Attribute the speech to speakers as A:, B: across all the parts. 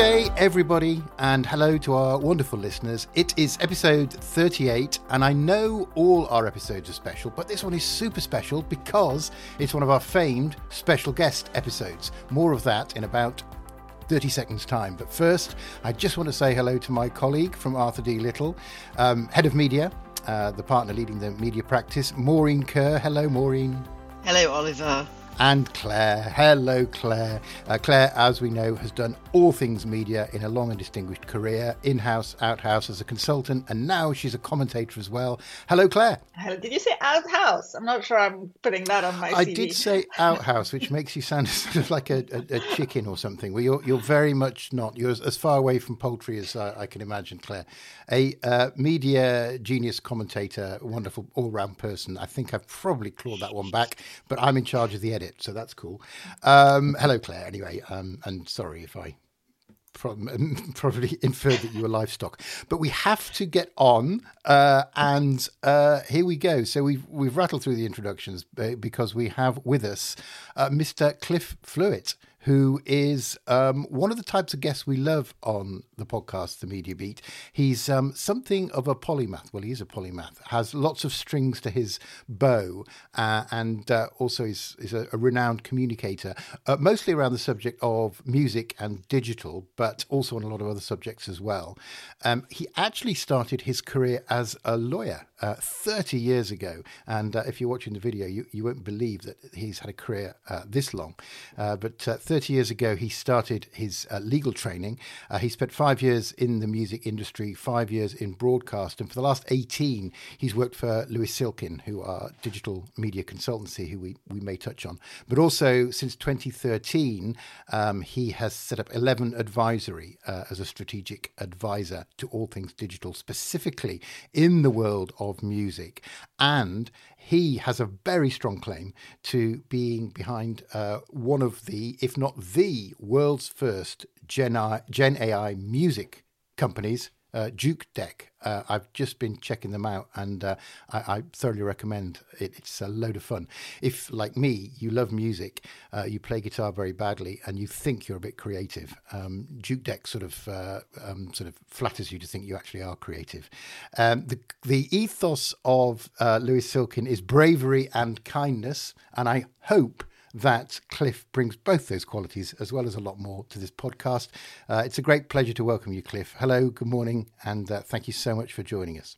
A: day, everybody, and hello to our wonderful listeners. It is episode 38, and I know all our episodes are special, but this one is super special because it's one of our famed special guest episodes. More of that in about 30 seconds' time. But first, I just want to say hello to my colleague from Arthur D. Little, um, head of media, uh, the partner leading the media practice, Maureen Kerr. Hello, Maureen.
B: Hello, Oliver
A: and Claire. Hello, Claire. Uh, Claire, as we know, has done all things media in a long and distinguished career, in house, out house as a consultant, and now she's a commentator as well. Hello, Claire.
C: Did you say out house? I'm not sure I'm putting that on my
A: I did say outhouse, which makes you sound sort of like a, a, a chicken or something. Well, you're, you're very much not. You're as, as far away from poultry as I, I can imagine, Claire. A uh, media genius commentator, wonderful all round person. I think I've probably clawed that one back, but I'm in charge of the edit it, so that's cool. Um, hello, Claire. Anyway, um, and sorry if I probably inferred that you were livestock. But we have to get on, uh, and uh, here we go. So we've we've rattled through the introductions uh, because we have with us uh, Mr. Cliff Fluet who is um, one of the types of guests we love on the podcast, The Media Beat. He's um, something of a polymath. Well, he is a polymath, has lots of strings to his bow, uh, and uh, also is, is a, a renowned communicator, uh, mostly around the subject of music and digital, but also on a lot of other subjects as well. Um, he actually started his career as a lawyer uh, 30 years ago. And uh, if you're watching the video, you, you won't believe that he's had a career uh, this long. But 30 years ago, he started his uh, legal training. he spent five years in the music industry, five years in broadcast. And for the last 18, he's worked for Lewis Silkin, who are digital media consultancy, who we, we may touch on. But also, since 2013, um, he has set up 11 Advisory as a strategic advisor to all things digital, specifically in the world of music. And he has a very strong claim to being behind uh, one of the, if not the world's first Gen, Gen AI music companies uh, Jukedeck. Uh, I've just been checking them out, and uh, I, I, thoroughly recommend it. It's a load of fun. If, like me, you love music, uh, you play guitar very badly, and you think you're a bit creative, um, Jukedeck sort of uh, um, sort of flatters you to think you actually are creative. Um, the the ethos of uh, Lewis Silkin is bravery and kindness, and I hope that Cliff brings both those qualities as well as a lot more to this podcast. Uh, it's a great pleasure to welcome you, Cliff. Hello, good morning, and uh, thank you so much for joining us.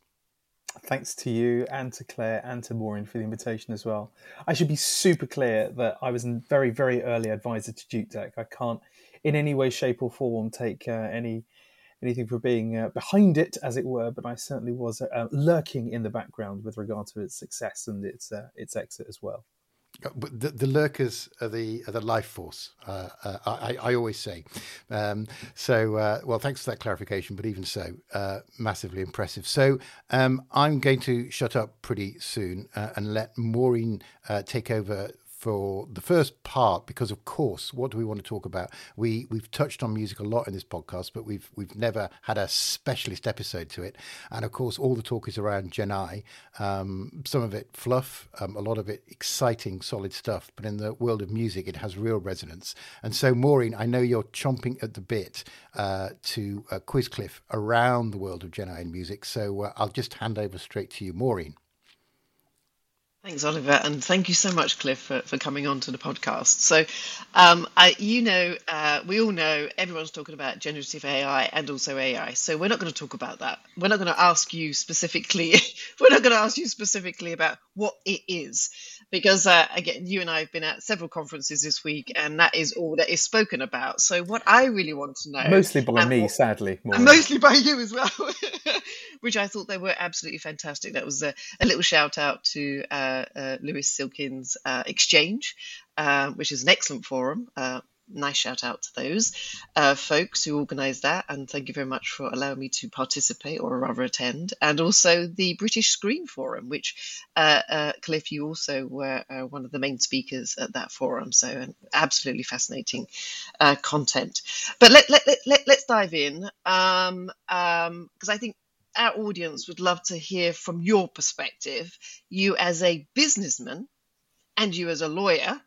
D: Thanks to you and to Claire and to Maureen for the invitation as well. I should be super clear that I was a very, very early advisor to Jukedeck. I can't, in any way, shape, or form, take uh, any anything for being uh, behind it, as it were, but I certainly was uh, lurking in the background with regard to its success and its uh, its exit as well.
A: The, the lurkers are the are the life force. Uh, uh, I, I always say. Um, so uh, well, thanks for that clarification. But even so, uh, massively impressive. So um, I'm going to shut up pretty soon uh, and let Maureen uh, take over for the first part because of course what do we want to talk about? We we've touched on music a lot in this podcast but we've we've never had a specialist episode to it. And of course all the talk is around gen AI. Um, some of it fluff um, a lot of it exciting solid stuff but in the world of music it has real resonance. And so maureen i know you're chomping at the bit uh, to uh, quiz cliff around the world of gen AI and music so uh, i'll just hand over straight to you. Maureen
B: Thanks, Oliver, and thank you so much, Cliff, for, for coming on to the podcast. So, um, I, you know, uh, we all know everyone's talking about generative AI and also AI. So we're not going to talk about that. We're not going to ask you specifically. we're not going to ask you specifically about what it is, because uh, again, you and I have been at several conferences this week, and that is all that is spoken about. So what I really want to know,
D: mostly by me, what, sadly,
B: mostly by you as well, which I thought they were absolutely fantastic. That was a, a little shout out to. Uh, uh, Lewis Silkin's uh, Exchange, uh, which is an excellent forum. Nice shout out to those uh, folks who organised that, and thank you very much for allowing me to participate or rather attend. And also the British Screen Forum, which uh, uh, Cliff, you also were one of the main speakers at that forum. So absolutely fascinating content. But let, let, let, let, us dive in because um, um, I think our audience would love to hear from your perspective, you as a businessman and you as a lawyer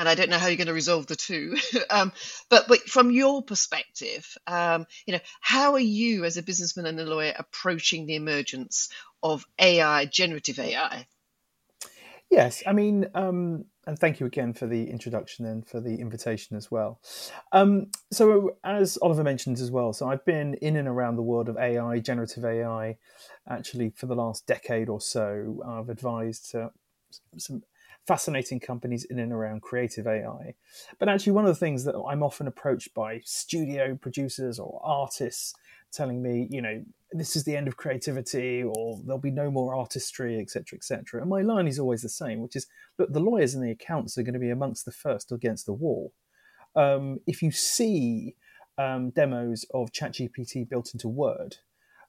B: and I don't know how you're going to resolve the two. um, but but from your perspective, um, you know, how are you as a businessman and a lawyer approaching the emergence of AI, generative AI?
D: Yes, I mean, um, and thank you again for the introduction and for the invitation as well. Um, so, as Oliver mentioned as well, so I've been in and around the world of AI, generative AI, actually for the last decade or so. I've advised uh, some fascinating companies in and around creative AI. But actually, one of the things that I'm often approached by studio producers or artists telling me, you know, this is the end of creativity or there'll be no more artistry, etc., etc. And my line is always the same, which is, look, the lawyers and the accountants are going to be amongst the first against the wall. Um, if you see um, demos of ChatGPT built into Word,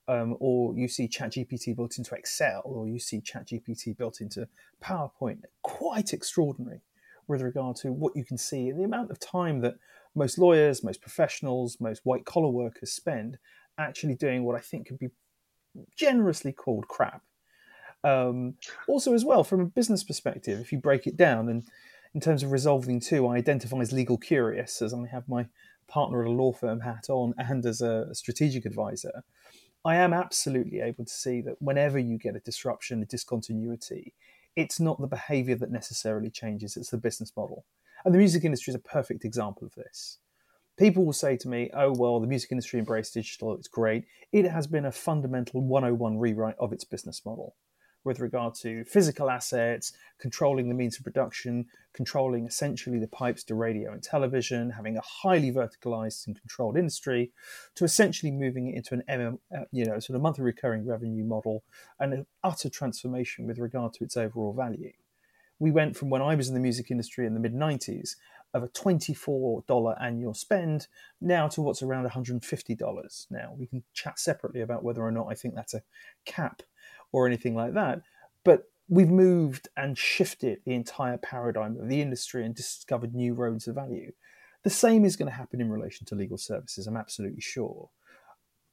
D: um, or you see ChatGPT built into Excel, or you see ChatGPT built into PowerPoint, quite extraordinary with regard to what you can see and the amount of time that most lawyers, most professionals, most white collar workers spend actually doing what I think could be generously called crap. Um, also, as well, from a business perspective, if you break it down, and in terms of resolving two, I identify as legal curious, as I have my partner at a law firm hat on and as a strategic advisor. I am absolutely able to see that whenever you get a disruption, a discontinuity, it's not the behavior that necessarily changes, it's the business model. And the music industry is a perfect example of this people will say to me, oh, well, the music industry embraced digital, it's great. It has been a fundamental 101 rewrite of its business model with regard to physical assets, controlling the means of production, controlling essentially the pipes to radio and television, having a highly verticalized and controlled industry, to essentially moving it into an MM, you know, sort of monthly recurring revenue model and an utter transformation with regard to its overall value. We went from when I was in the music industry in the mid 90s of a $24 annual spend now to what's around $150 now. We can chat separately about whether or not I think that's a cap or anything like that. But we've moved and shifted the entire paradigm of the industry and discovered new roads of value. The same is going to happen in relation to legal services, I'm absolutely sure.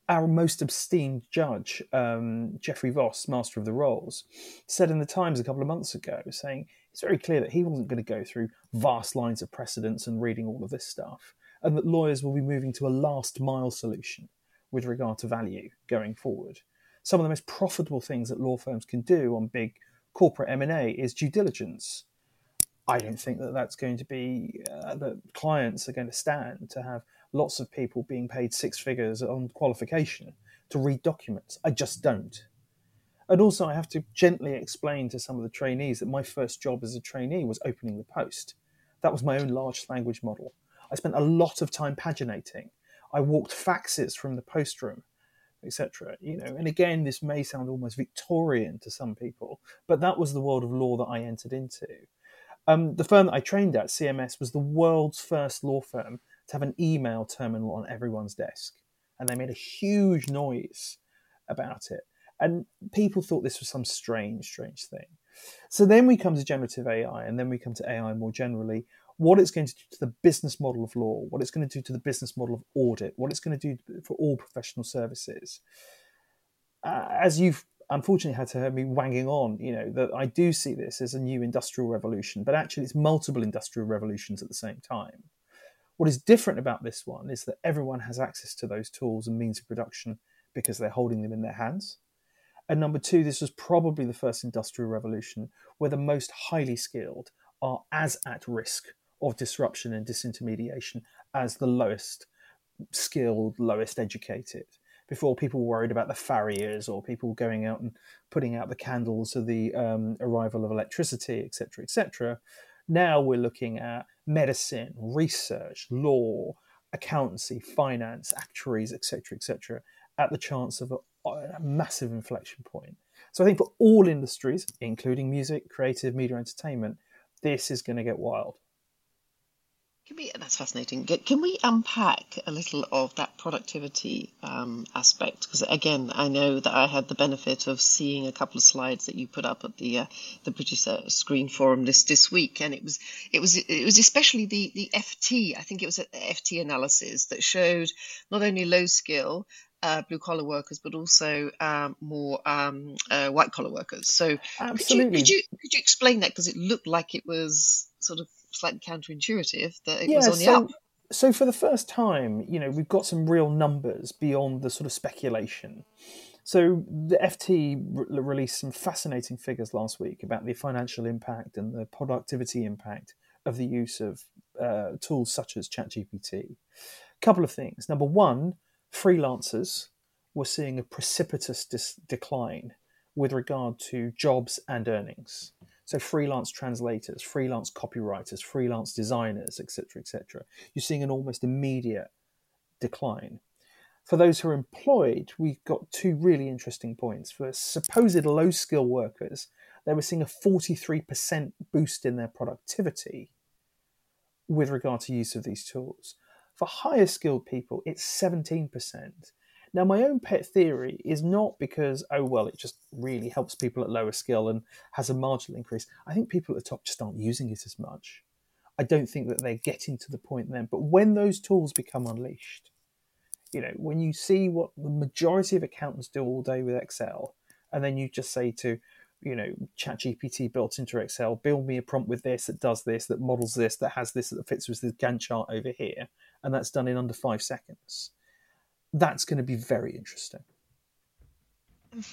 D: Our most esteemed judge, um, Geoffrey Vos, Master of the Rolls, said in the Times a couple of months ago, saying it's very clear that he wasn't going to go through vast lines of precedents and reading all of this stuff, and that lawyers will be moving to a last mile solution with regard to value going forward. Some of the most profitable things that law firms can do on big corporate M&A is due diligence. I don't think that that's going to be uh, that clients are going to stand to have lots of people being paid six figures on qualification to read documents. I just don't. And also, I have to gently explain to some of the trainees that my first job as a trainee was opening the post. That was my own large language model. I spent a lot of time paginating. I walked faxes from the post room, etc. You know, and again, this may sound almost Victorian to some people, but that was the world of law that I entered into. Um, the firm that I trained at, CMS, was the world's first law firm to have an email terminal on everyone's desk, and they made a huge noise about it. And people thought this was some strange, strange thing. So then we come to generative AI, and then we come to AI more generally. What it's going to do to the business model of law, what it's going to do to the business model of audit, what it's going to do for all professional services. Uh, as you've unfortunately had to hear me wanging on, you know, that I do see this as a new industrial revolution, but actually it's multiple industrial revolutions at the same time. What is different about this one is that everyone has access to those tools and means of production because they're holding them in their hands. And number two, this was probably the first industrial revolution where the most highly skilled are as at risk of disruption and disintermediation as the lowest skilled, lowest educated. Before people worried about the farriers or people going out and putting out the candles of the um, arrival of electricity, etc., etc. Now we're looking at medicine, research, law, accountancy, finance, actuaries, etc., etc., at the chance of a, a massive inflection point. So I think for all industries, including music, creative, media, entertainment, this is going to get wild.
B: Can we, that's fascinating. Can we unpack a little of that productivity um, aspect? Because again, I know that I had the benefit of seeing a couple of slides that you put up at the uh, the British uh, Screen Forum this this week, and it was it was it was especially the the FT. I think it was an FT analysis that showed not only low skill uh, blue collar workers, but also um, more um, uh, white collar workers. So,
D: absolutely,
B: could you, could you, could you explain that because it looked like it was sort of slightly counterintuitive that it yeah, was on the
D: so,
B: up.
D: So for the first time, you know, we've got some real numbers beyond the sort of speculation. So the FT re- released some fascinating figures last week about the financial impact and the productivity impact of the use of uh, tools such as ChatGPT. A couple of things. Number one, freelancers were seeing a precipitous dis- decline with regard to jobs and earnings. So freelance translators, freelance copywriters, freelance designers, etc., etc. You're seeing an almost immediate decline. For those who are employed, we've got two really interesting points. For supposed low skill workers, they were seeing a 43% boost in their productivity with regard to use of these tools. For higher skilled people, it's 17%. Now, my own pet theory is not because, oh, well, it just really helps people at lower skill and has a marginal increase. I think people at the top just aren't using it as much. I don't think that they're getting to the point then. But when those tools become unleashed, you know, when you see what the majority of accountants do all day with Excel, and then you just say to, you know, ChatGPT built into Excel, build me a prompt with this that does this, that models this, that has this, that fits with this Gantt chart over here, and that's done in under five seconds that's going to be very interesting.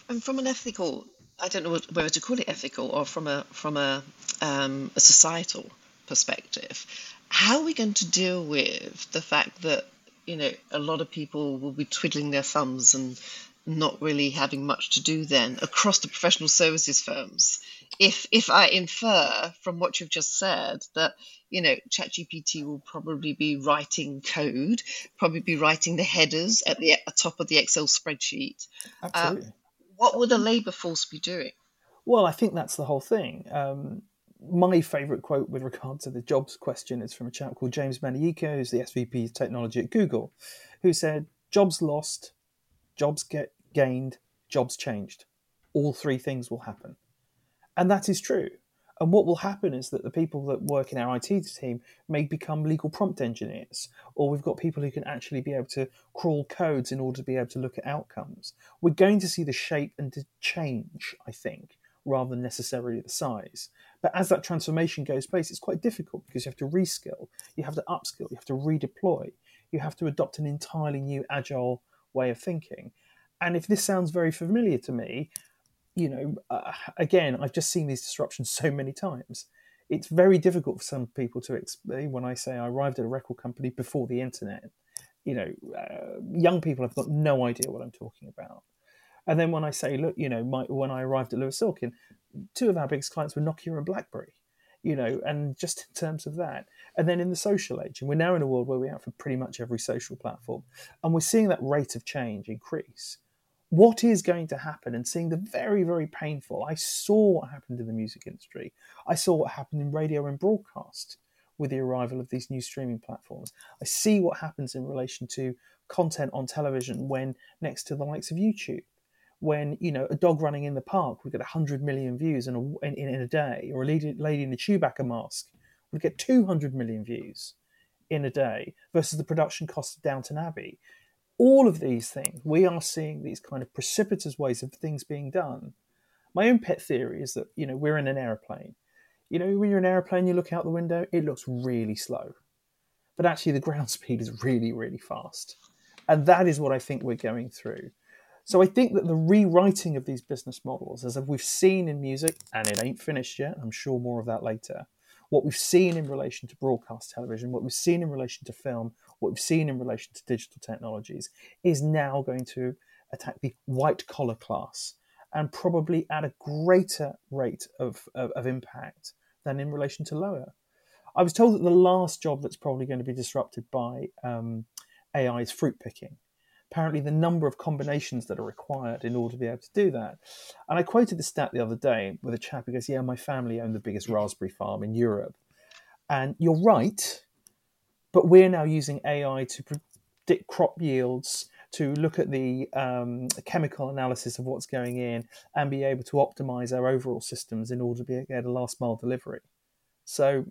B: And from an ethical, I don't know whether to call it ethical or from a from a, um, a societal perspective, how are we going to deal with the fact that you know a lot of people will be twiddling their thumbs and not really having much to do then across the professional services firms if if I infer from what you've just said that you know ChatGPT will probably be writing code, probably be writing the headers at the at top of the Excel spreadsheet.
D: Um, Absolutely. Um,
B: what would the labour force be doing?
D: Well, I think that's the whole thing. Um, my favourite quote with regard to the jobs question is from a chap called James Manyika, who's the SVP of technology at Google, who said, "Jobs lost, jobs get gained, jobs changed. All three things will happen." And that is true. And what will happen is that the people that work in our IT team may become legal prompt engineers, or we've got people who can actually be able to crawl codes in order to be able to look at outcomes. We're going to see the shape and the change, I think, rather than necessarily the size. But as that transformation goes place, it's quite difficult because you have to reskill, you have to upskill, you have to redeploy, you have to adopt an entirely new agile way of thinking. And if this sounds very familiar to me, you know, uh, again, I've just seen these disruptions so many times. It's very difficult for some people to explain. When I say I arrived at a record company before the internet, you know, uh, young people have got no idea what I'm talking about. And then when I say, look, you know, my, when I arrived at Lewis Silkin, two of our biggest clients were Nokia and BlackBerry, you know, and just in terms of that. And then in the social age, and we're now in a world where we have for pretty much every social platform, and we're seeing that rate of change increase what is going to happen and seeing the very, very painful. I saw what happened in the music industry. I saw what happened in radio and broadcast with the arrival of these new streaming platforms. I see what happens in relation to content on television when next to the likes of YouTube. When you know a dog running in the park would get 100 million views in a, in, in a day, or a lady, lady in a Chewbacca mask would get 200 million views in a day, versus the production cost of Downton Abbey all of these things, we are seeing these kind of precipitous ways of things being done. My own pet theory is that, you know, we're in an aeroplane. You know, when you're in an aeroplane, you look out the window, it looks really slow. But actually, the ground speed is really, really fast. And that is what I think we're going through. So I think that the rewriting of these business models, as we've seen in music, and it ain't finished yet, I'm sure more of that later, what we've seen in relation to broadcast television, what we've seen in relation to film, what we've seen in relation to digital technologies is now going to attack the white collar class and probably at a greater rate of, of, of impact than in relation to lower. I was told that the last job that's probably going to be disrupted by um, AI is fruit picking. Apparently, the number of combinations that are required in order to be able to do that. And I quoted the stat the other day with a chap who goes, Yeah, my family owned the biggest raspberry farm in Europe. And you're right, but we're now using AI to predict crop yields, to look at the um, chemical analysis of what's going in, and be able to optimize our overall systems in order to be, get a last mile delivery. So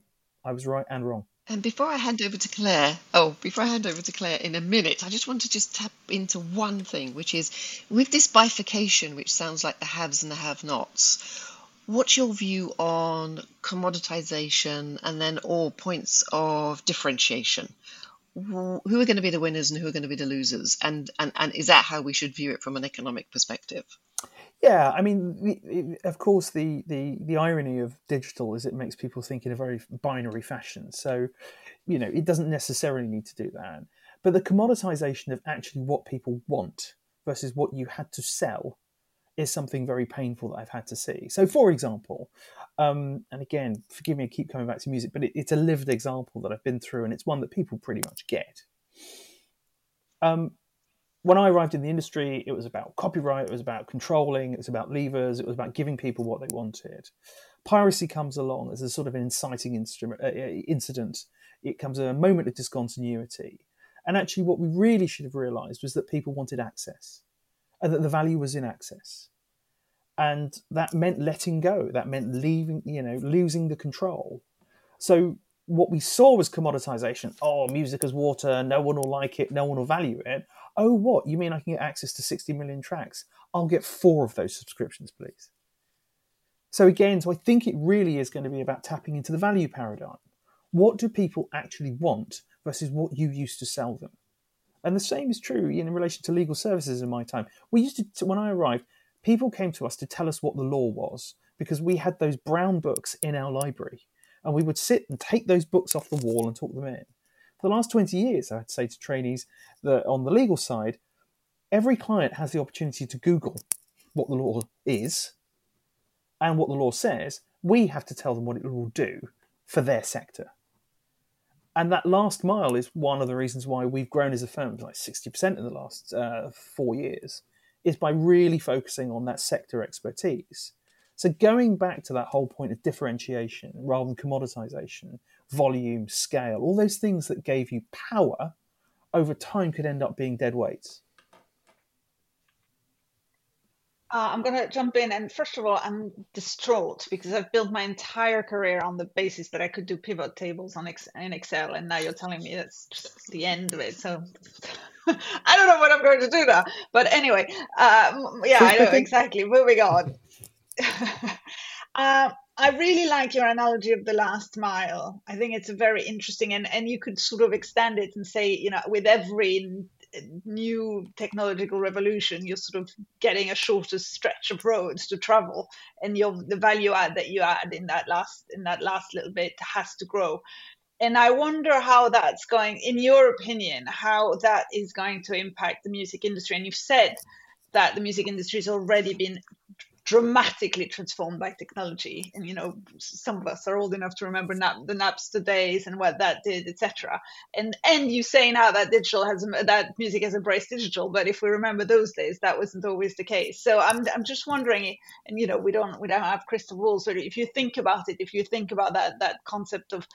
D: I was right and wrong.
B: And before I hand over to Claire, oh, before I hand over to Claire in a minute, I just want to just tap into one thing, which is with this bifurcation, which sounds like the haves and the have nots, What's your view on commoditization and then all points of differentiation? Who are going to be the winners and who are going to be the losers? And, and, and is that how we should view it from an economic perspective?
D: Yeah, I mean, of course, the, the, the irony of digital is it makes people think in a very binary fashion. So, you know, it doesn't necessarily need to do that. But the commoditization of actually what people want versus what you had to sell is something very painful that I've had to see. So, for example, um, and again, forgive me, I keep coming back to music, but it, it's a lived example that I've been through, and it's one that people pretty much get. Um, when I arrived in the industry, it was about copyright, it was about controlling, it was about levers, it was about giving people what they wanted. Piracy comes along as a sort of an inciting instrument, uh, uh incident. It comes a moment of discontinuity. And actually, what we really should have realized was that people wanted access and that the value was in access. And that meant letting go. That meant leaving, you know, losing the control. So what we saw was commoditization. Oh, music is water. No one will like it. No one will value it. Oh, what? You mean I can get access to 60 million tracks? I'll get four of those subscriptions, please. So, again, so I think it really is going to be about tapping into the value paradigm. What do people actually want versus what you used to sell them? And the same is true in relation to legal services in my time. We used to, when I arrived, people came to us to tell us what the law was because we had those brown books in our library. And we would sit and take those books off the wall and talk them in. For the last 20 years, I'd say to trainees that on the legal side, every client has the opportunity to Google what the law is and what the law says. We have to tell them what it will do for their sector and that last mile is one of the reasons why we've grown as a firm like 60% in the last uh, four years is by really focusing on that sector expertise so going back to that whole point of differentiation rather than commoditization volume scale all those things that gave you power over time could end up being dead weights
C: Uh, I'm going to jump in. And first of all, I'm distraught because I've built my entire career on the basis that I could do pivot tables on in Excel. And now you're telling me that's just the end of it. So I don't know what I'm going to do now. But anyway, uh, yeah, I know exactly. Moving on. uh, I really like your analogy of the last mile. I think it's a very interesting, and, and you could sort of extend it and say, you know, with every new technological revolution, you're sort of getting a shorter stretch of roads to travel, and your the value add that you add in that last in that last little bit has to grow. And I wonder how that's going, in your opinion, how that is going to impact the music industry. And you've said that the music industry has already been dramatically transformed by technology. And you know some of us are old enough to remember Nap- the napster days and what that did etc and and you say now that digital has that music has embraced digital but if we remember those days that wasn't always the case. So i'm, I'm just wondering and you know we don't we don't have crystal balls but if you think about it if you think about that that concept of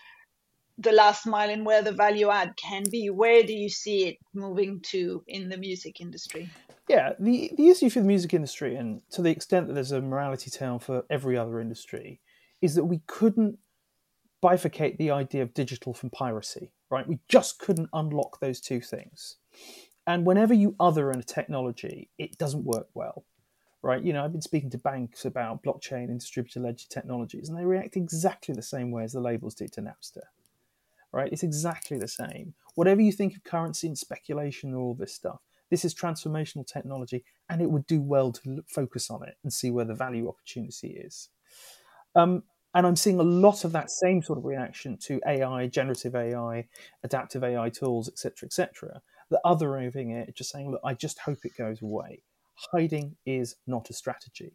C: the last mile and where the value add can be where do you see it moving to in the music industry
D: yeah, the, the issue for the music industry, and to the extent that there's a morality tale for every other industry, is that we couldn't bifurcate the idea of digital from piracy, right? We just couldn't unlock those two things. And whenever you other in a technology, it doesn't work well, right? You know, I've been speaking to banks about blockchain and distributed ledger technologies, and they react exactly the same way as the labels did to Napster, right? It's exactly the same. Whatever you think of currency and speculation and all this stuff, this is transformational technology, and it would do well to focus on it and see where the value opportunity is. Um, and I'm seeing a lot of that same sort of reaction to AI, generative AI, adaptive AI tools, etc., etc. The other moving it, just saying, look, I just hope it goes away. Hiding is not a strategy.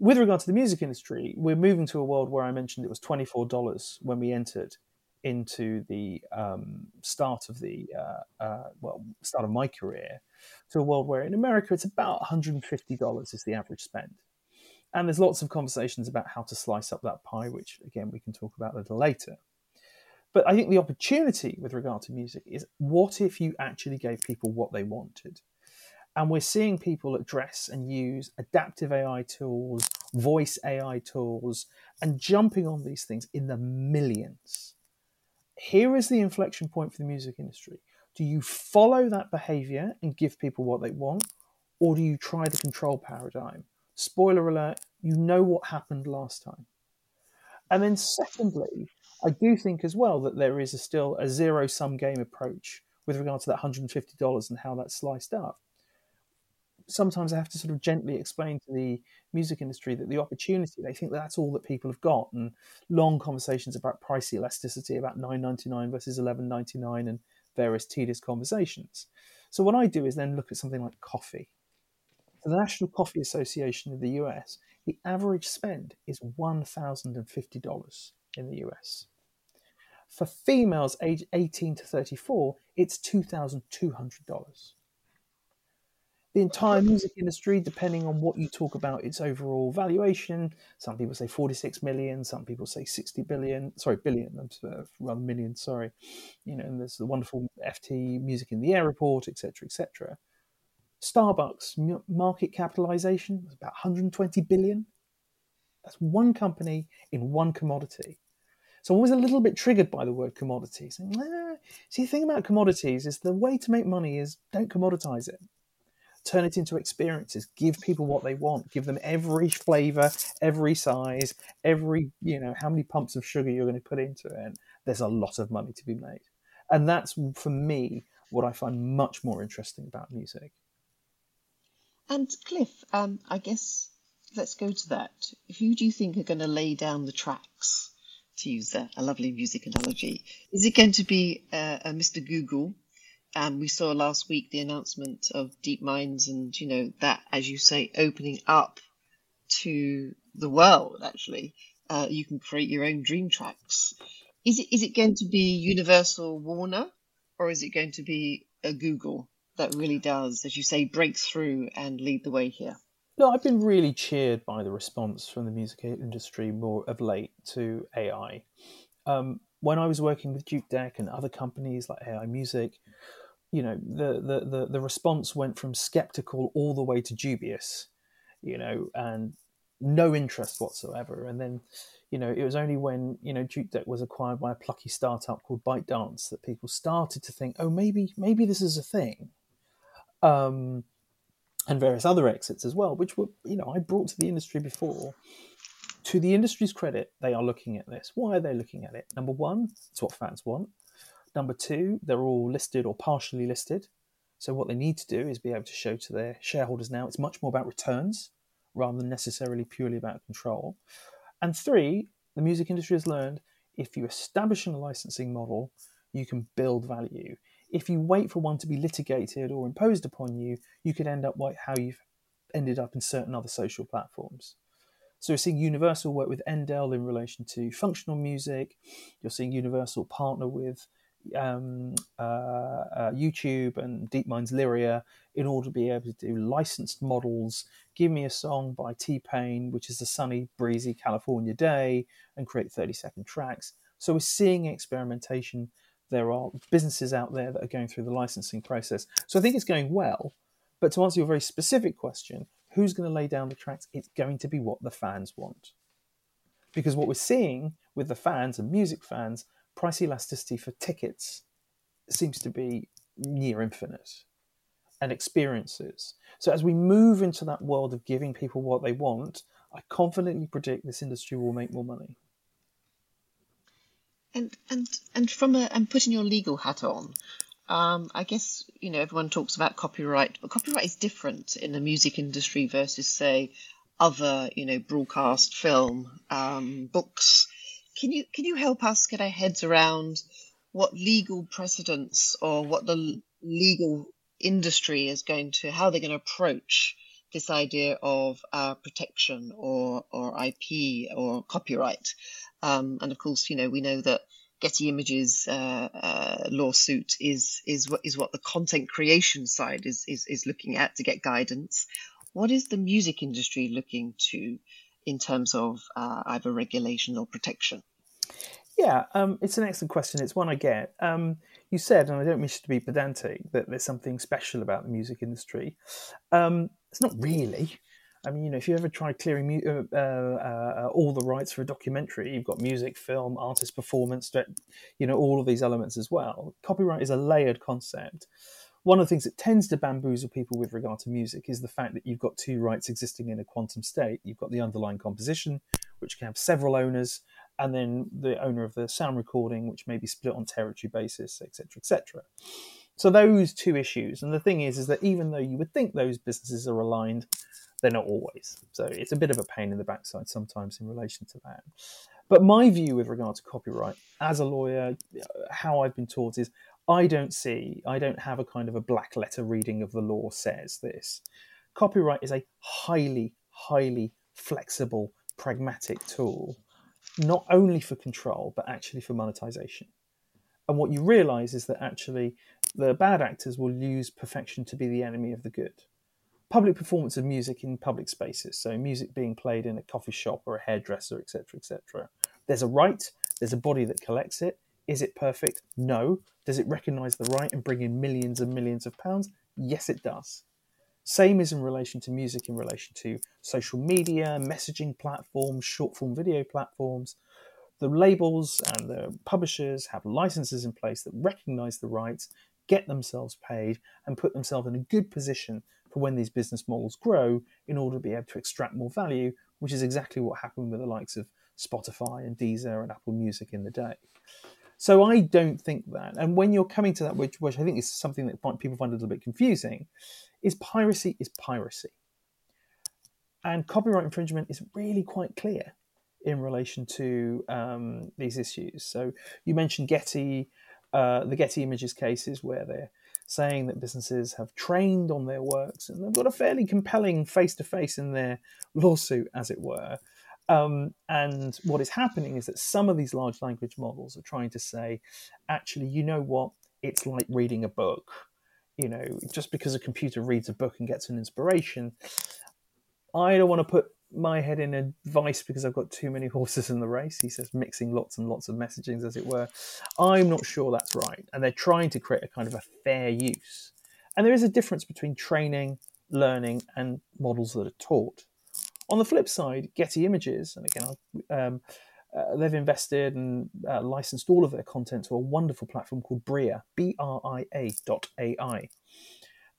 D: With regard to the music industry, we're moving to a world where I mentioned it was $24 when we entered into the um, start of the uh, uh, well start of my career to a world where in America it's about $150 is the average spend. And there's lots of conversations about how to slice up that pie, which again we can talk about a little later. But I think the opportunity with regard to music is what if you actually gave people what they wanted? And we're seeing people address and use adaptive AI tools, voice AI tools, and jumping on these things in the millions here is the inflection point for the music industry. Do you follow that behavior and give people what they want, or do you try the control paradigm? Spoiler alert, You know what happened last time. And then, secondly, I do think as well that there is a still a zero sum game approach with regard to that $150 and how that's sliced up. Sometimes I have to sort of gently explain to the music industry that the opportunity, they think that that's all that people have got, and long conversations about price elasticity, about 9.99 versus 11.99, and various tedious conversations. So what I do is then look at something like coffee. For the National Coffee Association of the US, the average spend is $1,050 in the US. For females aged 18 to 34, it's $2,200. The entire music industry, depending on what you talk about, its overall valuation. Some people say 46 million, some people say 60 billion, sorry, billion, uh, rather million, sorry. You know, and there's the wonderful FT Music in the Air report, etc., etc. Starbucks market capitalization was about 120 billion. That's one company in one commodity. So I'm always a little bit triggered by the word commodities. Ah. See, the thing about commodities is the way to make money is don't commoditize it. Turn it into experiences. Give people what they want. Give them every flavor, every size, every, you know, how many pumps of sugar you're going to put into it. There's a lot of money to be made. And that's, for me, what I find much more interesting about music.
B: And Cliff, um, I guess let's go to that. Who do you think are going to lay down the tracks? to use a, a lovely music analogy. Is it going to be uh, a Mr. Google? Um, we saw last week the announcement of DeepMind's, and, you know, that, as you say, opening up to the world, actually. Uh, you can create your own dream tracks. Is it, is it going to be Universal Warner or is it going to be a Google that really does, as you say, break through and lead the way here?
D: No, I've been really cheered by the response from the music industry more of late to AI. Um, when I was working with Jukedeck and other companies like AI Music, you know, the, the, the, the response went from skeptical all the way to dubious, you know, and no interest whatsoever. And then, you know, it was only when, you know, Jukedeck was acquired by a plucky startup called ByteDance that people started to think, oh, maybe, maybe this is a thing. Um, and various other exits as well, which were, you know, I brought to the industry before. To the industry's credit, they are looking at this. Why are they looking at it? Number one, it's what fans want. Number two, they're all listed or partially listed. So what they need to do is be able to show to their shareholders now it's much more about returns rather than necessarily purely about control. And three, the music industry has learned if you establish a licensing model, you can build value if you wait for one to be litigated or imposed upon you, you could end up like how you've ended up in certain other social platforms. So you're seeing Universal work with Endel in relation to functional music. You're seeing Universal partner with um, uh, uh, YouTube and DeepMind's Lyria in order to be able to do licensed models. Give me a song by T Pain, which is a sunny, breezy California day, and create 30 second tracks. So we're seeing experimentation there are businesses out there that are going through the licensing process. So I think it's going well. But to answer your very specific question, who's going to lay down the tracks? It's going to be what the fans want. Because what we're seeing with the fans and music fans, price elasticity for tickets seems to be near infinite and experiences. So as we move into that world of giving people what they want, I confidently predict this industry will make more money.
B: And and and from a and putting your legal hat on, um, I guess you know everyone talks about copyright, but copyright is different in the music industry versus say other you know broadcast film um, books. Can you can you help us get our heads around what legal precedents or what the legal industry is going to how they're going to approach this idea of uh, protection or or IP or copyright? Um, and of course, you know, we know that Getty Images uh, uh, lawsuit is is what is what the content creation side is, is is looking at to get guidance. What is the music industry looking to in terms of uh, either regulation or protection?
D: Yeah, um, it's an excellent question. It's one I get. Um, you said, and I don't wish to be pedantic, that there's something special about the music industry. Um, it's not really. I mean, you know, if you ever try clearing uh, uh, uh, all the rights for a documentary, you've got music, film, artist performance, you know, all of these elements as well. Copyright is a layered concept. One of the things that tends to bamboozle people with regard to music is the fact that you've got two rights existing in a quantum state. You've got the underlying composition, which can have several owners, and then the owner of the sound recording, which may be split on territory basis, etc., etc. So those two issues, and the thing is, is that even though you would think those businesses are aligned, they're not always. So it's a bit of a pain in the backside sometimes in relation to that. But my view with regard to copyright, as a lawyer, how I've been taught is I don't see, I don't have a kind of a black letter reading of the law says this. Copyright is a highly, highly flexible, pragmatic tool, not only for control, but actually for monetization. And what you realize is that actually the bad actors will use perfection to be the enemy of the good. Public performance of music in public spaces, so music being played in a coffee shop or a hairdresser, etc., etc. There's a right, there's a body that collects it, is it perfect? No. Does it recognize the right and bring in millions and millions of pounds? Yes, it does. Same is in relation to music, in relation to social media, messaging platforms, short form video platforms. The labels and the publishers have licenses in place that recognize the rights, get themselves paid, and put themselves in a good position for when these business models grow in order to be able to extract more value, which is exactly what happened with the likes of Spotify and Deezer and Apple Music in the day. So I don't think that. And when you're coming to that, which, which I think is something that people find a little bit confusing, is piracy is piracy. And copyright infringement is really quite clear in relation to um, these issues. So you mentioned Getty, uh, the Getty Images cases where they're saying that businesses have trained on their works and they've got a fairly compelling face to face in their lawsuit, as it were, um, and what is happening is that some of these large language models are trying to say, actually, you know what? It's like reading a book. You know, just because a computer reads a book and gets an inspiration, I don't want to put my head in a vice because I've got too many horses in the race. He says, mixing lots and lots of messagings, as it were. I'm not sure that's right. And they're trying to create a kind of a fair use. And there is a difference between training, learning, and models that are taught. On the flip side, Getty Images, and again, um, uh, they've invested and uh, licensed all of their content to a wonderful platform called Bria, B R I A dot A I.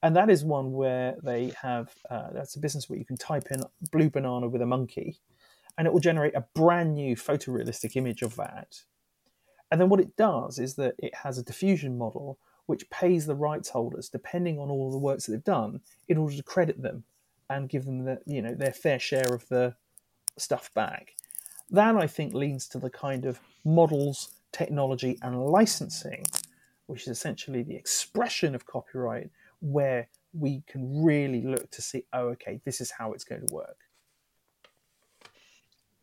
D: And that is one where they have, uh, that's a business where you can type in blue banana with a monkey and it will generate a brand new photorealistic image of that. And then what it does is that it has a diffusion model which pays the rights holders, depending on all the works that they've done, in order to credit them and give them the you know their fair share of the stuff back. That I think leads to the kind of models, technology, and licensing, which is essentially the expression of copyright, where we can really look to see, oh, okay, this is how it's going to work.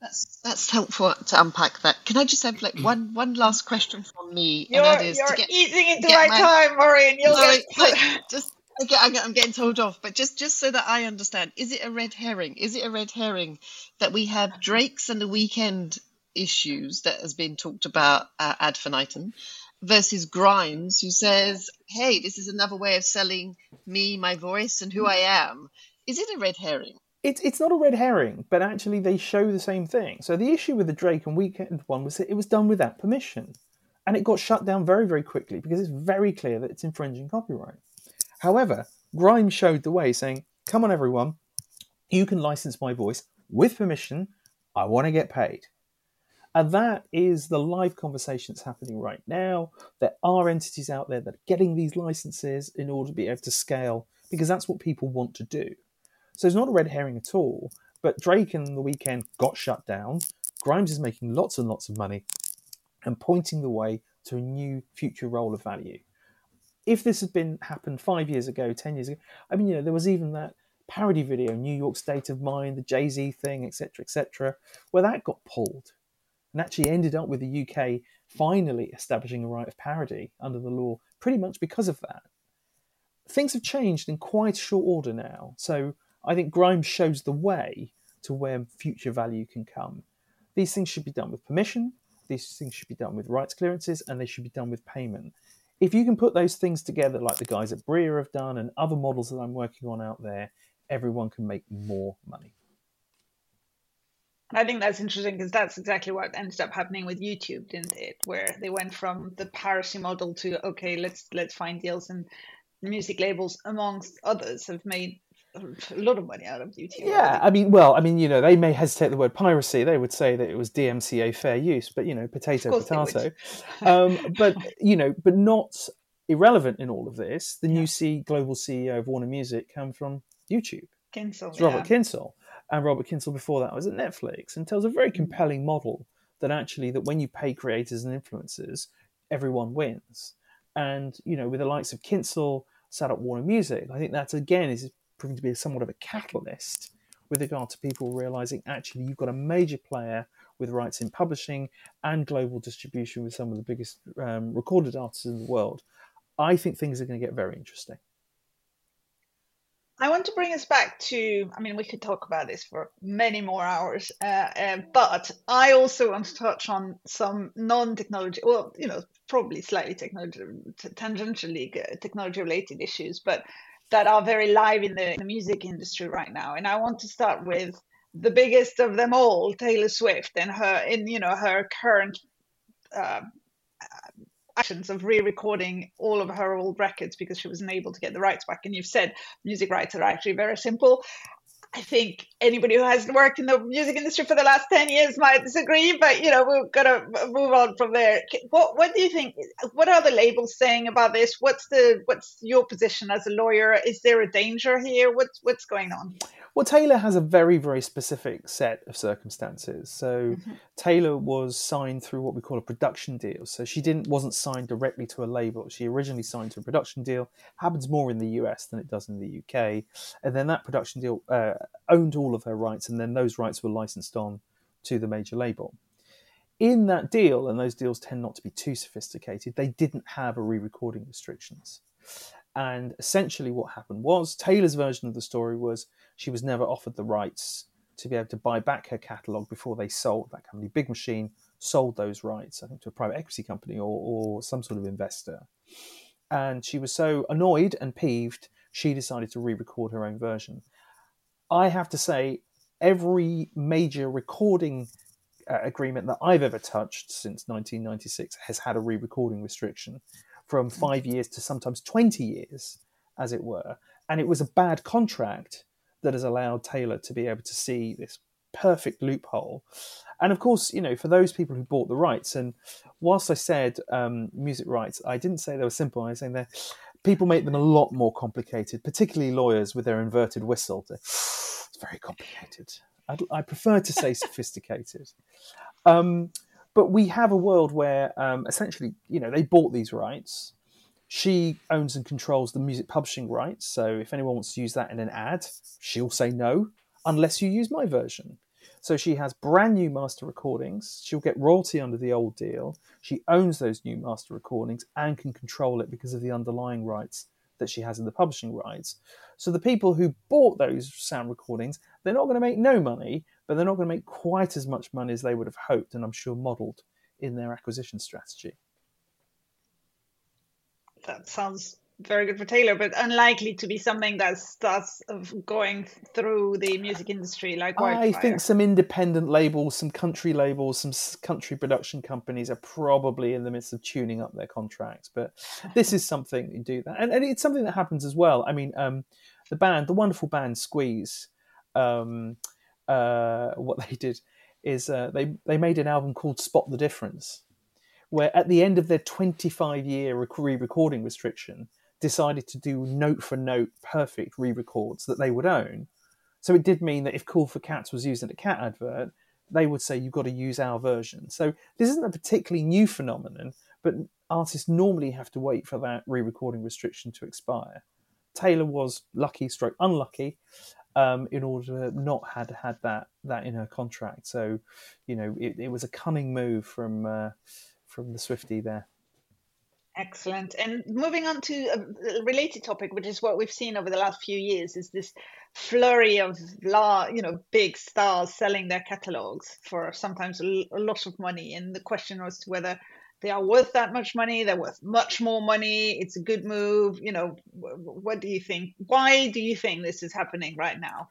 B: That's that's helpful to unpack that. Can I just have like mm. one one last question from me?
C: You're, and that is you're to get, eating into my, my time, Maureen. You'll sorry,
B: get... just I'm getting told off, but just just so that I understand, is it a red herring? Is it a red herring that we have Drake's and the Weeknd issues that has been talked about uh, ad infinitum versus Grimes, who says, "Hey, this is another way of selling me, my voice, and who I am." Is it a red herring?
D: It's it's not a red herring, but actually they show the same thing. So the issue with the Drake and Weeknd one was that it was done without permission, and it got shut down very very quickly because it's very clear that it's infringing copyright. However, Grimes showed the way, saying, Come on, everyone, you can license my voice with permission. I want to get paid. And that is the live conversation that's happening right now. There are entities out there that are getting these licenses in order to be able to scale because that's what people want to do. So it's not a red herring at all. But Drake and the Weeknd got shut down. Grimes is making lots and lots of money and pointing the way to a new future role of value if this had been happened five years ago, ten years ago, I mean, you know, there was even that parody video, New York State of Mind, the Jay Z thing, etc., etc., where that got pulled, and actually ended up with the UK finally establishing a right of parody under the law, pretty much because of that. Things have changed in quite a short order now, so I think Grimes shows the way to where future value can come. These things should be done with permission. These things should be done with rights clearances, and they should be done with payment if you can put those things together, like the guys at Bria have done and other models that I'm working on out there, everyone can make more money.
C: I think that's interesting because that's exactly what ended up happening with YouTube, didn't it? Where they went from the piracy model to okay, let's let's find deals and music labels, amongst others, have made a lot of money out of YouTube.
D: Yeah, I mean, well, I mean, you know, they may hesitate the word piracy. They would say that it was DMCA fair use, but you know, potato, potato. um, but you know, but not irrelevant in all of this. The yeah. new C global CEO of Warner Music come from YouTube.
C: Kyncl,
D: it's Robert yeah. Kyncl, and Robert Kyncl before that was at Netflix, and tells a very mm. compelling model that actually that when you pay creators and influencers, everyone wins. And you know, with the likes of Kyncl sat up Warner Music, I think that again is proving to be somewhat of a catalyst with regard to people realizing actually you've got a major player with rights in publishing and global distribution with some of the biggest um, recorded artists in the world. I think things are going to get very interesting.
C: I want to bring us back to, I mean, we could talk about this for many more hours, uh, uh, but I also want to touch on some non technology, well, you know, probably slightly technology, tangentially uh, technology related issues, but that are very live in the, the music industry right now. And I want to start with the biggest of them all, Taylor Swift, and her, in you know, her current uh, actions of re-recording all of her old records because she wasn't able to get the rights back. And you've said music rights are actually very simple. I think anybody who hasn't worked in the music industry for the last 10 years might disagree, but you know, we've got to move on from there. What, what do you think? What are the labels saying about this? What's the, what's your position as a lawyer? Is there a danger here? What's, what's going on?
D: Well, Taylor has a very, very specific set of circumstances. So mm-hmm. Taylor was signed through what we call a production deal. So she didn't wasn't signed directly to a label. She originally signed to a production deal. Happens more in the US than it does in the UK. And then that production deal uh, owned all of her rights, and then those rights were licensed on to the major label. In that deal, and those deals tend not to be too sophisticated, they didn't have a re-recording restrictions. And essentially, what happened was Taylor's version of the story was she was never offered the rights to be able to buy back her catalogue before they sold that company. Big Machine sold those rights, I think, to a private equity company or, or some sort of investor. And she was so annoyed and peeved, she decided to re record her own version. I have to say, every major recording uh, agreement that I've ever touched since 1996 has had a re recording restriction from five years to sometimes 20 years, as it were. And it was a bad contract that has allowed Taylor to be able to see this perfect loophole. And of course, you know, for those people who bought the rights, and whilst I said um, music rights, I didn't say they were simple. I was saying that people make them a lot more complicated, particularly lawyers with their inverted whistle. It's very complicated. I'd, i prefer to say sophisticated. Um, but we have a world where um, essentially, you know, they bought these rights she owns and controls the music publishing rights. So if anyone wants to use that in an ad, she'll say no unless you use my version. So she has brand new master recordings. She'll get royalty under the old deal. She owns those new master recordings and can control it because of the underlying rights that she has in the publishing rights. So the people who bought those sound recordings, they're not going to make no money, but they're not going to make quite as much money as they would have hoped and I'm sure modeled in their acquisition strategy
C: that sounds very good for Taylor, but unlikely to be something that starts going through the music industry like wildfire.
D: I think some independent labels, some country labels, some country production companies are probably in the midst of tuning up their contracts. But this is something you do that, and, and, it's something that happens as well. I mean, um, the band, the wonderful band Squeeze, um, uh, what they did is uh, they they made an album called Spot the Difference where at the end of their 25 year re recording restriction, decided to do note for note perfect re records that they would own. So it did mean that if Cool for Cats was used in a cat advert, they would say you've got to use our version. So this isn't a particularly new phenomenon, but artists normally have to wait for that re recording restriction to expire. Taylor was lucky, stroke unlucky, um, in order to not had had that that in her contract. So, you know, it, it was a cunning move from uh, from the Swifty there.
C: Excellent. And moving on to a related topic, which is what we've seen over the last few years, is this flurry of la, you know, big stars selling their catalogs for sometimes a lot of money. And the question was whether they are worth that much money. They're worth much more money. It's a good move. You know, what do you think? Why do you think this is happening right now?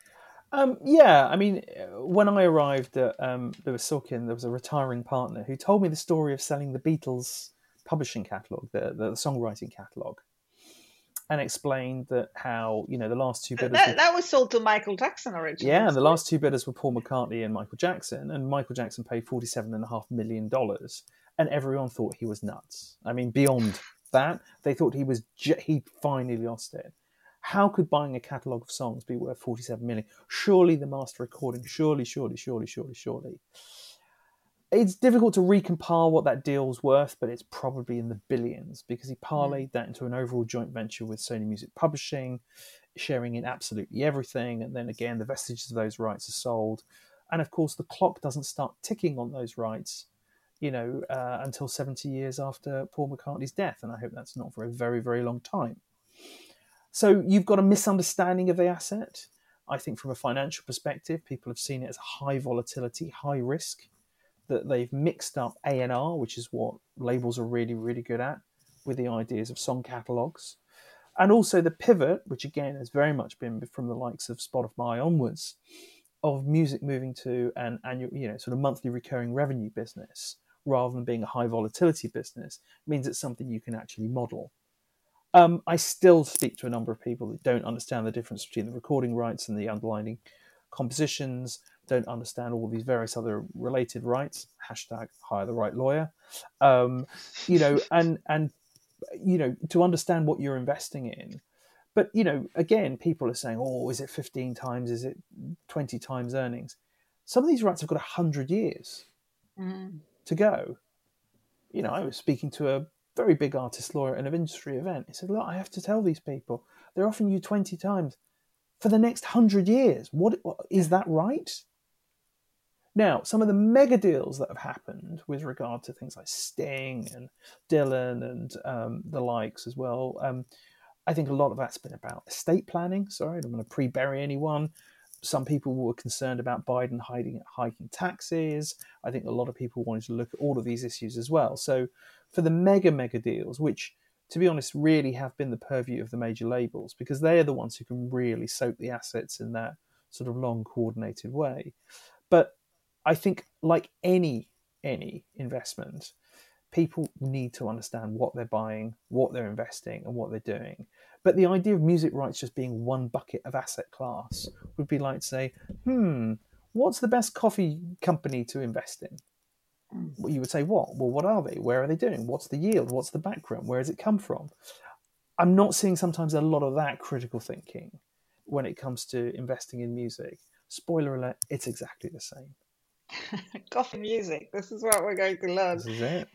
D: Um, yeah, I mean, when I arrived at um, Lewis Silkin, there was a retiring partner who told me the story of selling the Beatles publishing catalogue, the, the, songwriting catalogue. and explained that how you know the last two bidders.
C: That,
D: were,
C: that was sold to Michael Jackson originally.
D: yeah, and the last two bidders were Paul McCartney and Michael Jackson, and Michael Jackson paid forty-seven and a half million dollars, and everyone thought he was nuts. I mean, beyond that, they thought he was he finally lost it. How could buying a catalogue of songs be worth forty-seven million? Surely the master recording. Surely, surely, surely, surely, surely. It's difficult to recompile what that deal's worth, but it's probably in the billions because he parlayed that into an overall joint venture with Sony Music Publishing, sharing in absolutely everything. And then again, the vestiges of those rights are sold. And of course, the clock doesn't start ticking on those rights, you know, uh, until 70 years after Paul McCartney's death. And I hope that's not for a very, very long time. So you've got a misunderstanding of the asset. I think from a financial perspective, people have seen it as high volatility, high risk that they've mixed up A&R, which is what labels are really, really good at, with the ideas of song catalogs. And also the pivot, which again has very much been from the likes of Spotify onwards, of music moving to an annual, you know, sort of monthly recurring revenue business rather than being a high volatility business means it's something you can actually model. Um, I still speak to a number of people that don't understand the difference between the recording rights and the underlying compositions, don't understand all these various other related rights. Hashtag hire the right lawyer. Um, you know, and and you know to understand what you're investing in. But you know, again, people are saying, "Oh, is it 15 times? Is it 20 times earnings?" Some of these rights have got hundred years
C: Mm.
D: to go. You know, I was speaking to a very big artist lawyer at an industry event. He said, "Look, I have to tell these people they're offering you 20 times for the next hundred years. What is that right?" Now, some of the mega deals that have happened with regard to things like Sting and Dylan and um, the likes as well, um, I think a lot of that's been about estate planning. Sorry, I don't want to pre bury anyone. Some people were concerned about Biden hiding, hiking taxes. I think a lot of people wanted to look at all of these issues as well. So, for the mega, mega deals, which to be honest, really have been the purview of the major labels because they are the ones who can really soak the assets in that sort of long coordinated way. But I think, like any any investment, people need to understand what they're buying, what they're investing, and what they're doing. But the idea of music rights just being one bucket of asset class would be like to say, hmm, what's the best coffee company to invest in? Well, you would say, what? Well, what are they? Where are they doing? What's the yield? What's the background? Where does it come from? I'm not seeing sometimes a lot of that critical thinking when it comes to investing in music. Spoiler alert, it's exactly the same.
C: Coffee music. This is what we're going to learn.
D: This is it.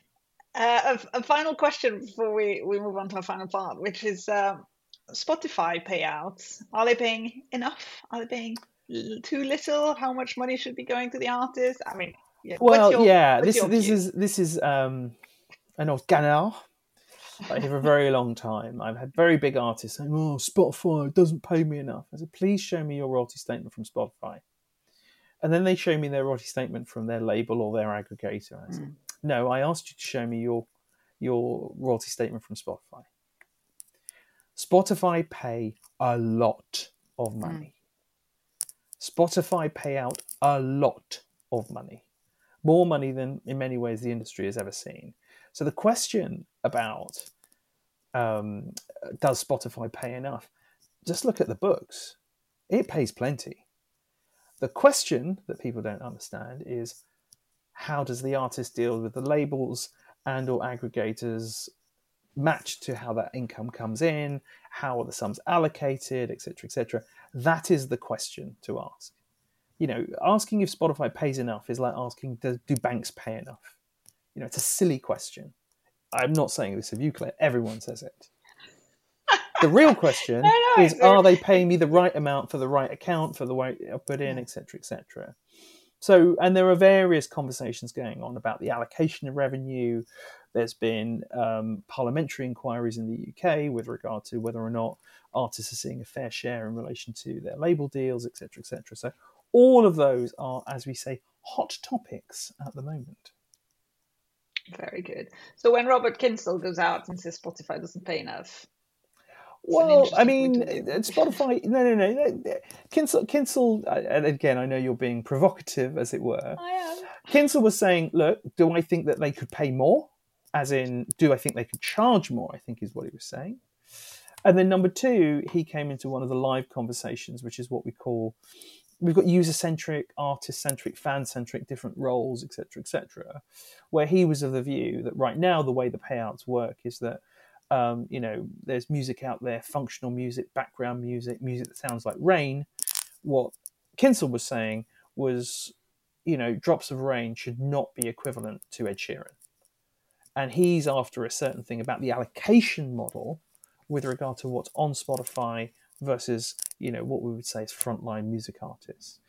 C: Uh, a, a final question before we, we move on to our final part, which is uh, Spotify payouts. Are they paying enough? Are they paying too little? How much money should be going to the artist? I mean, yeah.
D: Well,
C: your-
D: yeah, this this
C: view?
D: is this is um, an old canard. Like for a very long time, I've had very big artists saying, "Oh, Spotify doesn't pay me enough." I said, "Please show me your royalty statement from Spotify," and then they show me their royalty statement from their label or their aggregator. I said, "No, I asked you to show me your your royalty statement from Spotify." Spotify pay a lot of money. Spotify pay out a lot of money, more money than in many ways the industry has ever seen. So the question about um, does Spotify pay enough? Just look at the books; it pays plenty. The question that people don't understand is how does the artist deal with the labels and or aggregators matched to how that income comes in? How are the sums allocated etc etc that is the question to ask. You know asking if spotify pays enough is like asking do, do banks pay enough? You know it's a silly question. I'm not saying this of you claire. Everyone says it the real question
C: No, no,
D: is are they paying me the right amount for the right account for the way i put in etc etc so, and there are various conversations going on about the allocation of revenue. There's been um, parliamentary inquiries in the UK with regard to whether or not artists are seeing a fair share in relation to their label deals, etc., etc. So, all of those are, as we say, hot topics at the moment.
C: Very good. So when Robert Kyncl goes out and says Spotify doesn't pay enough,
D: Well, I mean,
C: point of view.
D: uh, Spotify. No, no, no. no. Kyncl, Kyncl, and again, I know you're being provocative, as it were.
C: I am.
D: Kyncl was saying, look, do I think that they could pay more? As in, do I think they could charge more? I think is what he was saying. And then number two, he came into one of the live conversations, which is what we call we've got user centric, artist centric, fan centric, different roles, etc., etc. Where he was of the view that right now the way the payouts work is that um, you know there's music out there, functional music, background music, music that sounds like rain. What Kyncl was saying was, you know, drops of rain should not be equivalent to Ed Sheeran, and he's after a certain thing about the allocation model with regard to what's on Spotify versus you know what we would say is frontline music artists.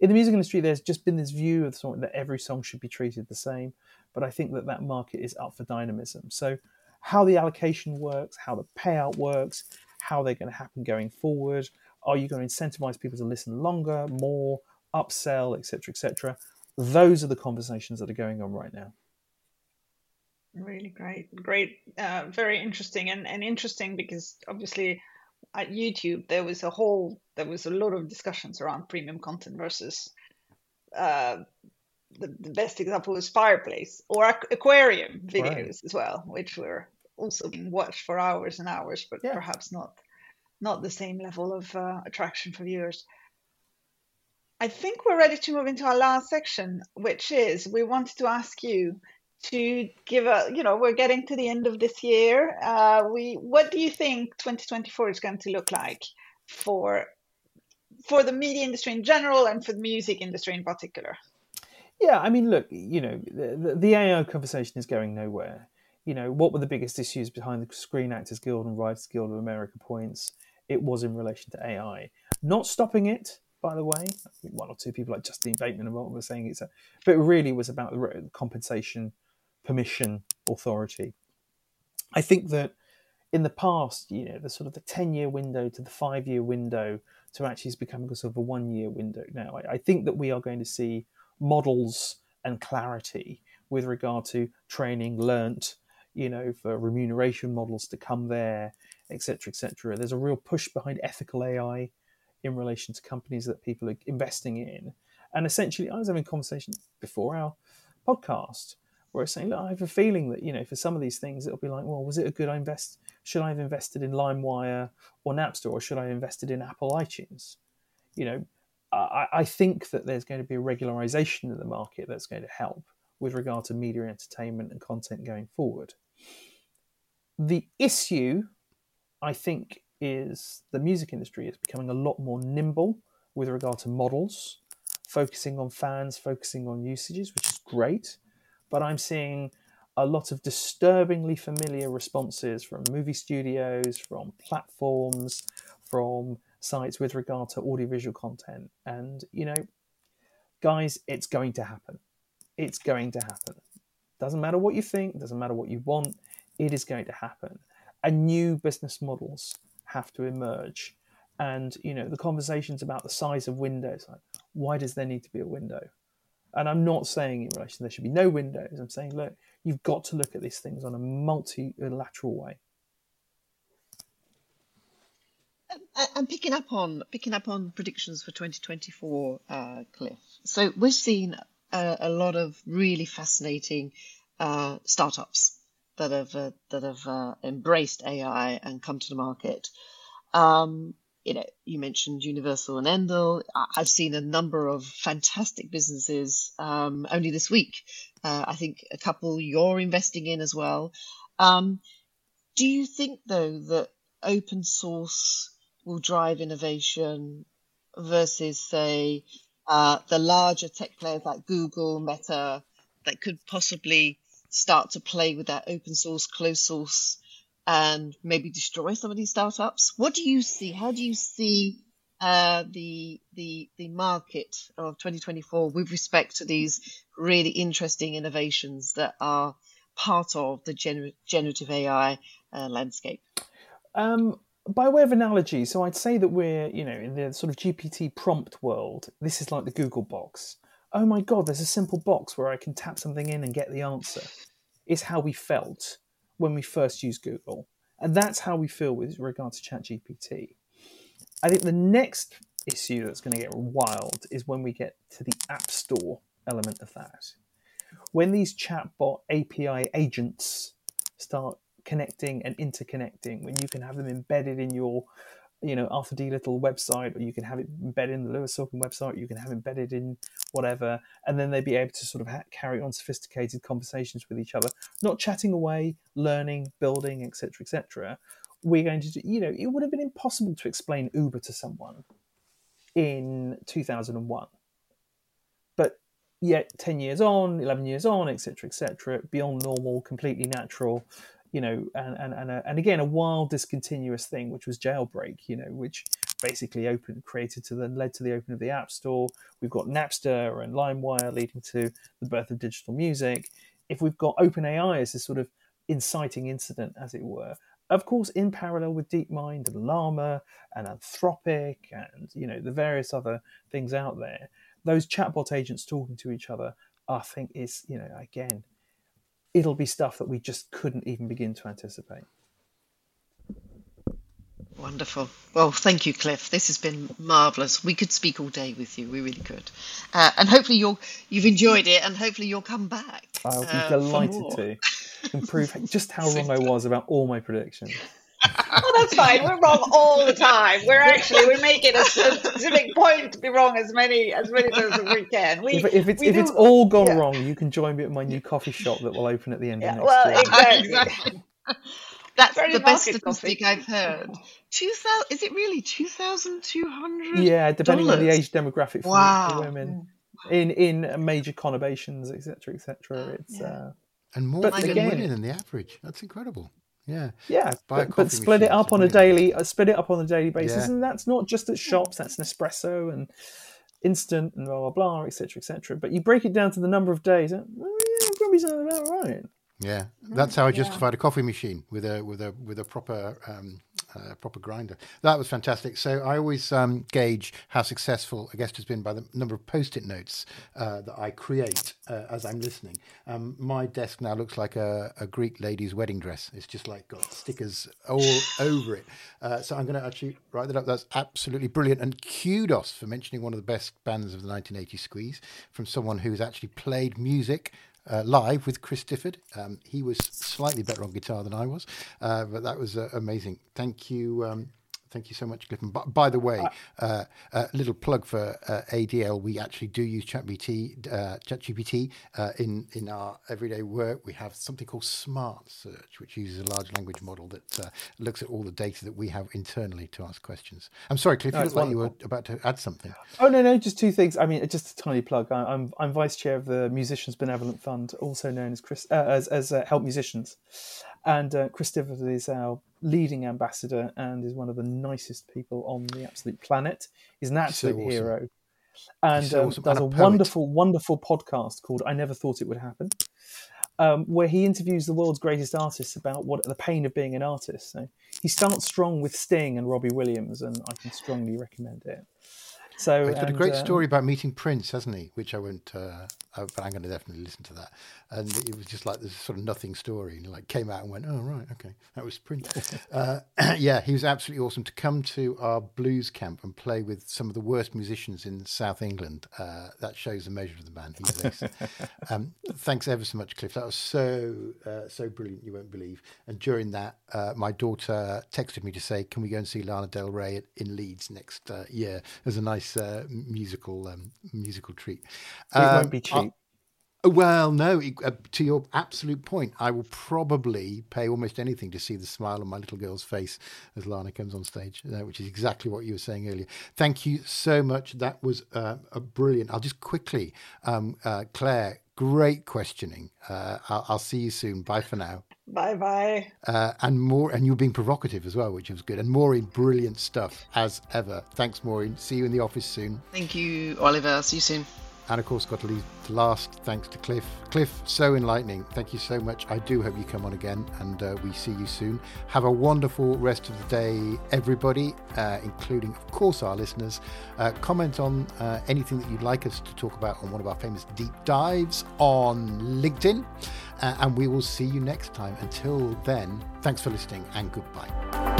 D: In the music industry, there's just been this view of that every song should be treated the same, but I think that that market is up for dynamism. So, how the allocation works, how the payout works, how they're going to happen going forward. Are you going to incentivize people to listen longer, more, upsell, etc., etc.? Those are the conversations that are going on right now.
C: Really great, great, uh, very interesting, and, and interesting because obviously at YouTube, there was a whole, there was a lot of discussions around premium content versus uh, the, the, best example is Fireplace or Aquarium videos right. as well, which were also being watched for hours and hours, but yeah. perhaps not not the same level of uh, attraction for viewers. I think we're ready to move into our last section, which is we wanted to ask you to give a you know we're getting to the end of this year uh, we what do you think 2024 is going to look like for for the media industry in general and for the music industry in particular
D: yeah i mean look you know the, the ai conversation is going nowhere you know what were the biggest issues behind the screen actors guild and writers guild of america points it was in relation to ai not stopping it by the way one or two people like justine bateman were saying it's a, but really was about the compensation permission, authority. I think that in the past, you know, the sort of the 10 year window to the five year window to actually is becoming a sort of a one year window now. I, I, think that we are going to see models and clarity with regard to training learnt, you know, for remuneration models to come there, etc., etc. There's a real push behind ethical AI in relation to companies that people are investing in. And essentially, I was having a conversation before our podcast where I was saying, look, I have a feeling that, you know, for some of these things, it'll be like, well, was it a good invest? Should I have invested in LimeWire or Napster or should I have invested in Apple iTunes? You know, I, I think that there's going to be a regularization in the market that's going to help with regard to media entertainment and content going forward. The issue, I think, is the music industry is becoming a lot more nimble with regard to models, focusing on fans, focusing on usages, which is great but I'm seeing a lot of disturbingly familiar responses from movie studios, from platforms, from sites with regard to audiovisual content. And, you know, guys, it's going to happen. It's going to happen. Doesn't matter what you think, doesn't matter what you want, it is going to happen. And new business models have to emerge. And, you know, the conversations about the size of windows, like, why does there need to be a window? And I'm not saying in relation there should be no windows. I'm saying, look, you've got to look at these things on a multilateral way.
B: I'm picking up on picking up on predictions for 2024, uh, Cliff. So we've seen a, a lot of really fascinating uh, startups that have uh, that have uh, embraced AI and come to the market. Um, you know, you mentioned Universal and Endel. I've seen a number of fantastic businesses um, only this week. Uh, I think a couple you're investing in as well. Um, do you think, though, that open source will drive innovation versus, say, uh, the larger tech players like Google, Meta, that could possibly start to play with that open source, closed source and maybe destroy some of these startups. What do you see? How do you see uh, the the the market of 2024 with respect to these really interesting innovations that are part of the gener- generative AI uh, landscape?
D: Um, by way of analogy, so I'd say that we're, you know, in the sort of GPT prompt world, this is like the Google box. Oh my God, there's a simple box where I can tap something in and get the answer. Is how we felt when we first used Google. And that's how we feel with regard to ChatGPT. I think the next issue that's going to get wild is when we get to the App Store element of that. When these chatbot API agents start connecting and interconnecting, when you can have them embedded in your you know Arthur D Little website, or you can have it embedded in the Lewis Silkin website, you can have embedded in whatever, and then they'd be able to sort of ha- carry on sophisticated conversations with each other, not chatting away, learning, building, etc., etc. We're going to, do, you know, it would have been impossible to explain Uber to someone in 2001, but yet 10 years on 11 years on etc etc beyond normal completely natural you know, and and and, a, and again a wild discontinuous thing, which was Jailbreak, you know, which basically opened created to then led to the open of the App Store. We've got Napster and LimeWire leading to the birth of digital music. If we've got OpenAI as this sort of inciting incident, as it were, of course, in parallel with DeepMind and Llama and Anthropic and you know the various other things out there, those chatbot agents talking to each other, I think is you know again it'll be stuff that we just couldn't even begin to anticipate.
B: Wonderful. Well, thank you, Cliff. This has been marvelous. We could speak all day with you. We really could. Uh, and hopefully you'll you've enjoyed it, and hopefully you'll come back.
D: I'll be uh, delighted to improve just how wrong I was about all my predictions.
C: Oh, that's fine. We're wrong all the time. We're actually we make it a specific point to be wrong as many as many times as we can. We,
D: if, if it's if do, it's all gone yeah. wrong, you can join me at my new coffee shop that will open at the end yeah, of next
C: well,
D: year.
C: Exactly. exactly.
B: That's Very the best statistic coffee. I've heard. Two thousand? Is it really two thousand two hundred?
D: Yeah, depending on the age demographic for, wow. for women in in major conurbations, etc., etc. It's yeah. uh,
A: and more but again, than the average. That's incredible. Yeah,
D: yeah, but, but split it up on a daily, uh, split it up on a daily basis, yeah. and that's not just at shops. That's Nespresso and instant and blah blah blah, etc. etc. But you break it down to the number of days. Well, yeah, probably sounds about right.
A: Yeah, that's how I justified yeah. a coffee machine with a with a with a proper um, uh, proper grinder. That was fantastic. So I always um, gauge how successful a guest has been by the number of post-it notes uh, that I create uh, as I'm listening. Um, my desk now looks like a, a, Greek lady's wedding dress. It's just like got stickers all over it. Uh, so I'm going to actually write that up. That's absolutely brilliant. And kudos for mentioning one of the best bands of the 1980s squeeze from someone who's actually played music uh, live with Chris Difford. Um, he was slightly better on guitar than I was, uh, but that was uh, amazing. Thank you. Um, Thank you so much, Cliff. By, by the way, a uh, uh, little plug for uh, ADL. We actually do use ChatGPT, uh, ChatGPT uh, in in our everyday work. We have something called Smart Search, which uses a large language model that uh, looks at all the data that we have internally to ask questions. I'm sorry, Cliff. No, you like you were about to add something.
D: Oh no, no, just two things. I mean, just a tiny plug. I, am I'm, I'm vice chair of the Musicians Benevolent Fund, also known as Chris as as Help Musicians, and Chris Difford is our leading ambassador and is one of the nicest people on the absolute planet. He's an absolute so awesome. hero. And so um, awesome. does and a, a wonderful, wonderful podcast called I Never Thought It Would Happen, um, where he interviews the world's greatest artists about what the pain of being an artist. So he starts strong with Sting and Robbie Williams, and I can strongly recommend it. So
A: he's got and, a great uh, story about meeting Prince, hasn't he? Which I won't, uh, but I'm going to definitely listen to that. And it was just like this sort of nothing story, and like came out and went, oh right, okay, that was Prince. uh, yeah, he was absolutely awesome to come to our blues camp and play with some of the worst musicians in South England. Uh, that shows the measure of the man. He's um, thanks ever so much, Cliff. That was so uh, so brilliant. You won't believe. And during that, uh, my daughter texted me to say, "Can we go and see Lana Del Rey in Leeds next year?" As a nice nice uh, musical um, musical treat.
D: It um, won't be cheap.
A: I, well, no. Uh, to your absolute point, I will probably pay almost anything to see the smile on my little girl's face as Lana comes on stage, uh, which is exactly what you were saying earlier. Thank you so much. That was uh, brilliant. I'll just quickly, um, uh, Claire. Great questioning. Uh, I'll, I'll see you soon. Bye for now.
C: Bye bye.
A: Uh, and more, and you're being provocative as well, which was good. And Maureen, brilliant stuff as ever. Thanks, Maureen. See you in the office soon.
B: Thank you, Oliver. See you soon.
A: And of course, got to leave the last thanks to Cliff. Cliff, so enlightening. Thank you so much. I do hope you come on again and uh, we see you soon. Have a wonderful rest of the day, everybody, uh, including, of course, our listeners. Uh, comment on uh, anything that you'd like us to talk about on one of our famous deep dives on LinkedIn. Uh, and we will see you next time. Until then, thanks for listening and goodbye.